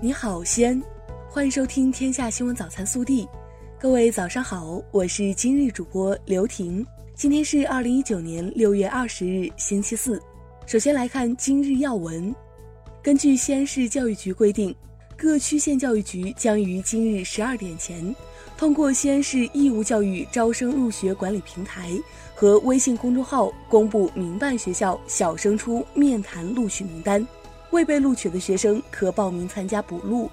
你好，西安，欢迎收听《天下新闻早餐速递》。各位早上好，我是今日主播刘婷。今天是二零一九年六月二十日，星期四。首先来看今日要闻。根据西安市教育局规定，各区县教育局将于今日十二点前，通过西安市义务教育招生入学管理平台和微信公众号公布民办学校小升初面谈录取名单。未被录取的学生可报名参加补录，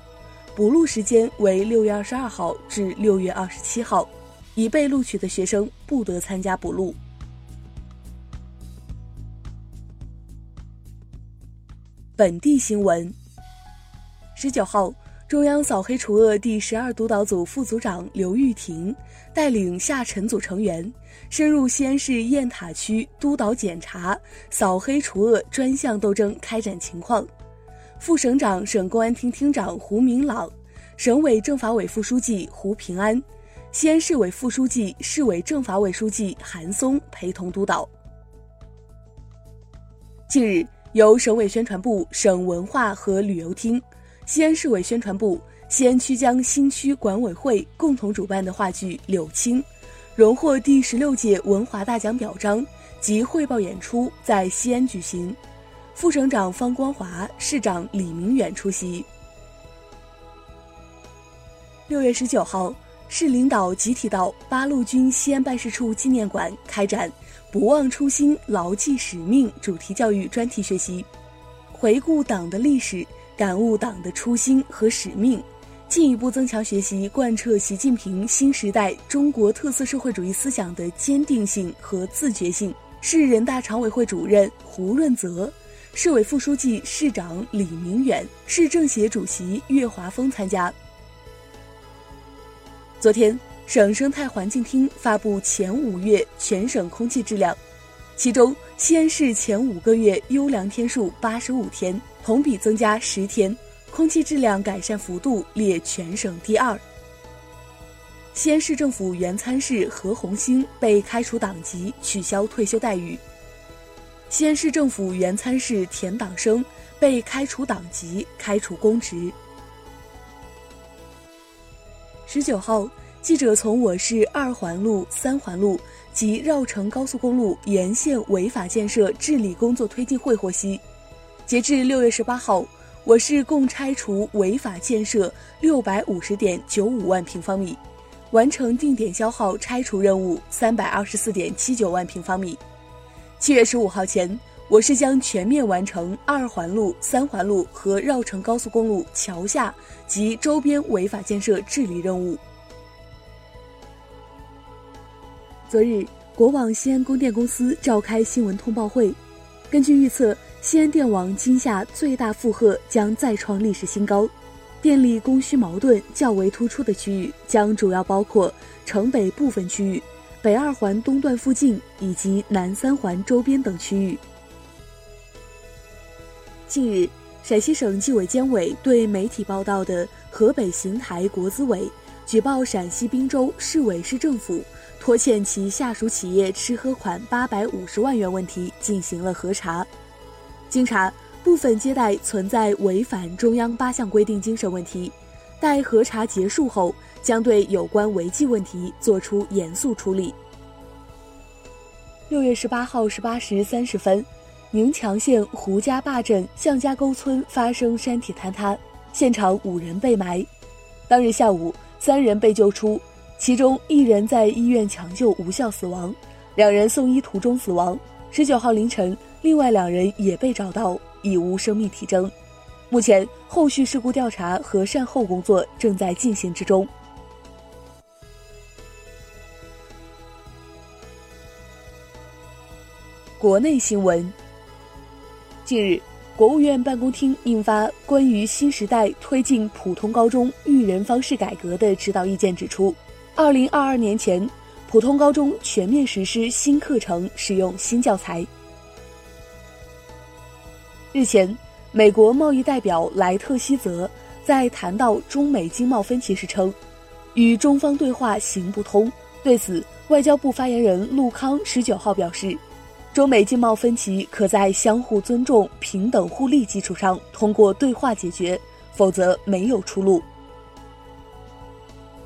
补录时间为六月二十二号至六月二十七号，已被录取的学生不得参加补录。本地新闻。十九号，中央扫黑除恶第十二督导组副组长刘玉婷带领下沉组成员，深入西安市雁塔区督导检查扫黑除恶专项斗争开展情况。副省长、省公安厅厅长胡明朗，省委政法委副书记胡平安，西安市委副书记、市委政法委书记韩松陪同督导。近日。由省委宣传部、省文化和旅游厅、西安市委宣传部、西安曲江新区管委会共同主办的话剧《柳青》，荣获第十六届文华大奖表彰及汇报演出在西安举行。副省长方光华、市长李明远出席。六月十九号，市领导集体到八路军西安办事处纪念馆开展。不忘初心，牢记使命主题教育专题学习，回顾党的历史，感悟党的初心和使命，进一步增强学习贯彻习近平新时代中国特色社会主义思想的坚定性和自觉性。市人大常委会主任胡润泽、市委副书记、市长李明远、市政协主席岳华峰参加。昨天。省生态环境厅发布前五月全省空气质量，其中西安市前五个月优良天数八十五天，同比增加十天，空气质量改善幅度列全省第二。西安市政府原参事何红星被开除党籍，取消退休待遇。西安市政府原参事田党生被开除党籍，开除公职。十九号。记者从我市二环路、三环路及绕城高速公路沿线违法建设治理工作推进会获悉，截至六月十八号，我市共拆除违法建设六百五十点九五万平方米，完成定点消耗拆除任务三百二十四点七九万平方米。七月十五号前，我市将全面完成二环路、三环路和绕城高速公路桥下及周边违法建设治理任务。昨日，国网西安供电公司召开新闻通报会。根据预测，西安电网今夏最大负荷将再创历史新高，电力供需矛盾较为突出的区域将主要包括城北部分区域、北二环东段附近以及南三环周边等区域。近日，陕西省纪委监委对媒体报道的河北邢台国资委举报陕西滨州市委市政府。拖欠其下属企业吃喝款八百五十万元问题进行了核查，经查，部分接待存在违反中央八项规定精神问题，待核查结束后，将对有关违纪问题作出严肃处理。六月十八号十八时三十分，宁强县胡家坝镇向家沟村发生山体坍塌，现场五人被埋，当日下午三人被救出。其中一人在医院抢救无效死亡，两人送医途中死亡。十九号凌晨，另外两人也被找到，已无生命体征。目前，后续事故调查和善后工作正在进行之中。国内新闻。近日，国务院办公厅印发《关于新时代推进普通高中育人方式改革的指导意见》，指出。二零二二年前，普通高中全面实施新课程，使用新教材。日前，美国贸易代表莱特希泽在谈到中美经贸分歧时称，与中方对话行不通。对此，外交部发言人陆康十九号表示，中美经贸分歧可在相互尊重、平等互利基础上通过对话解决，否则没有出路。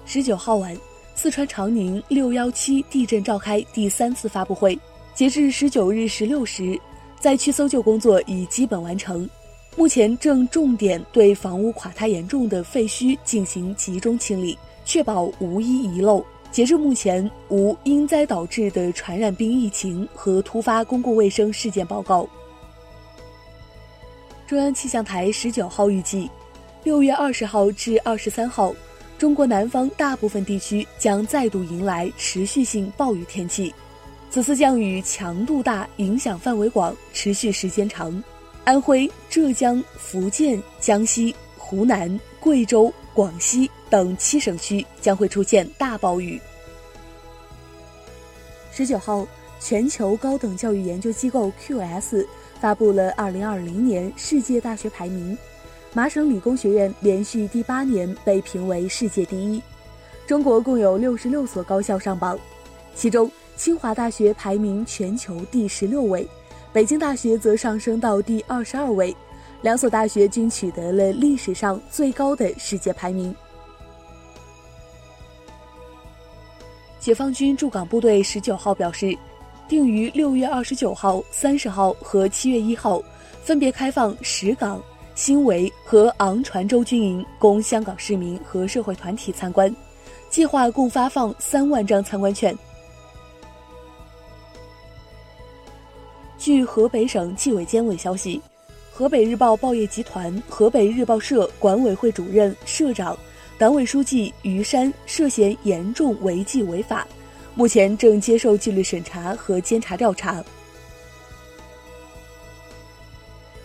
十九号晚，四川长宁六幺七地震召开第三次发布会。截至十九日十六时，灾区搜救工作已基本完成，目前正重点对房屋垮塌严重的废墟进行集中清理，确保无一遗漏。截至目前，无因灾导致的传染病疫情和突发公共卫生事件报告。中央气象台十九号预计，六月二十号至二十三号，中国南方大部分地区将再度迎来持续性暴雨天气，此次降雨强度大，影响范围广，持续时间长。安徽、浙江、福建、江西、湖南、贵州、广西。等七省区将会出现大暴雨。十九号，全球高等教育研究机构 QS 发布了二零二零年世界大学排名，麻省理工学院连续第八年被评为世界第一。中国共有六十六所高校上榜，其中清华大学排名全球第十六位，北京大学则上升到第二十二位，两所大学均取得了历史上最高的世界排名。解放军驻港部队十九号表示，定于六月二十九号、三十号和七月一号，分别开放石港、新围和昂船洲军营供香港市民和社会团体参观，计划共发放三万张参观券。据河北省纪委监委消息，河北日报报业集团河北日报社管委会主任、社长。党委书记于山涉嫌严重违纪违法，目前正接受纪律审查和监察调查。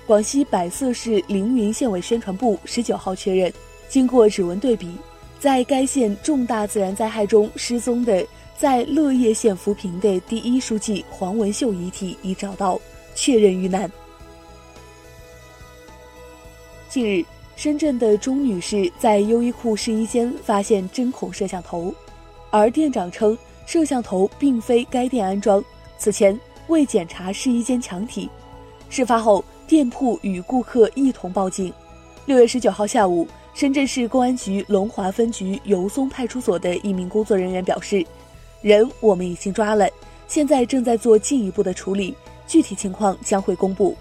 广西百色市凌云县委宣传部十九号确认，经过指纹对比，在该县重大自然灾害中失踪的在乐业县扶贫的第一书记黄文秀遗体已找到，确认遇难。近日。深圳的钟女士在优衣库试衣间发现针孔摄像头，而店长称摄像头并非该店安装，此前未检查试衣间墙体。事发后，店铺与顾客一同报警。六月十九号下午，深圳市公安局龙华分局油松派出所的一名工作人员表示：“人我们已经抓了，现在正在做进一步的处理，具体情况将会公布。”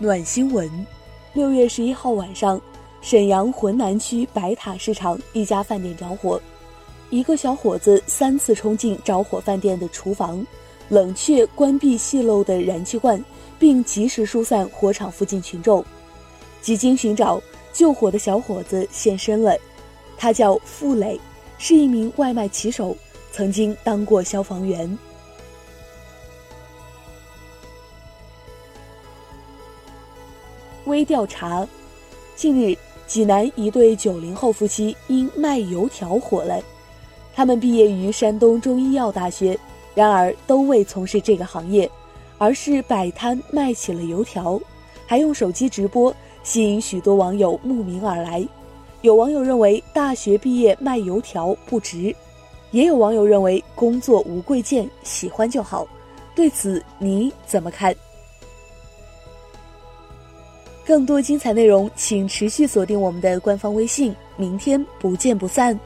暖新闻，六月十一号晚上，沈阳浑南区白塔市场一家饭店着火，一个小伙子三次冲进着火饭店的厨房，冷却关闭泄漏的燃气罐，并及时疏散火场附近群众。几经寻找，救火的小伙子现身了，他叫付磊，是一名外卖骑手，曾经当过消防员。微调查：近日，济南一对九零后夫妻因卖油条火了。他们毕业于山东中医药大学，然而都未从事这个行业，而是摆摊卖起了油条，还用手机直播，吸引许多网友慕名而来。有网友认为大学毕业卖油条不值，也有网友认为工作无贵贱，喜欢就好。对此你怎么看？更多精彩内容，请持续锁定我们的官方微信。明天不见不散。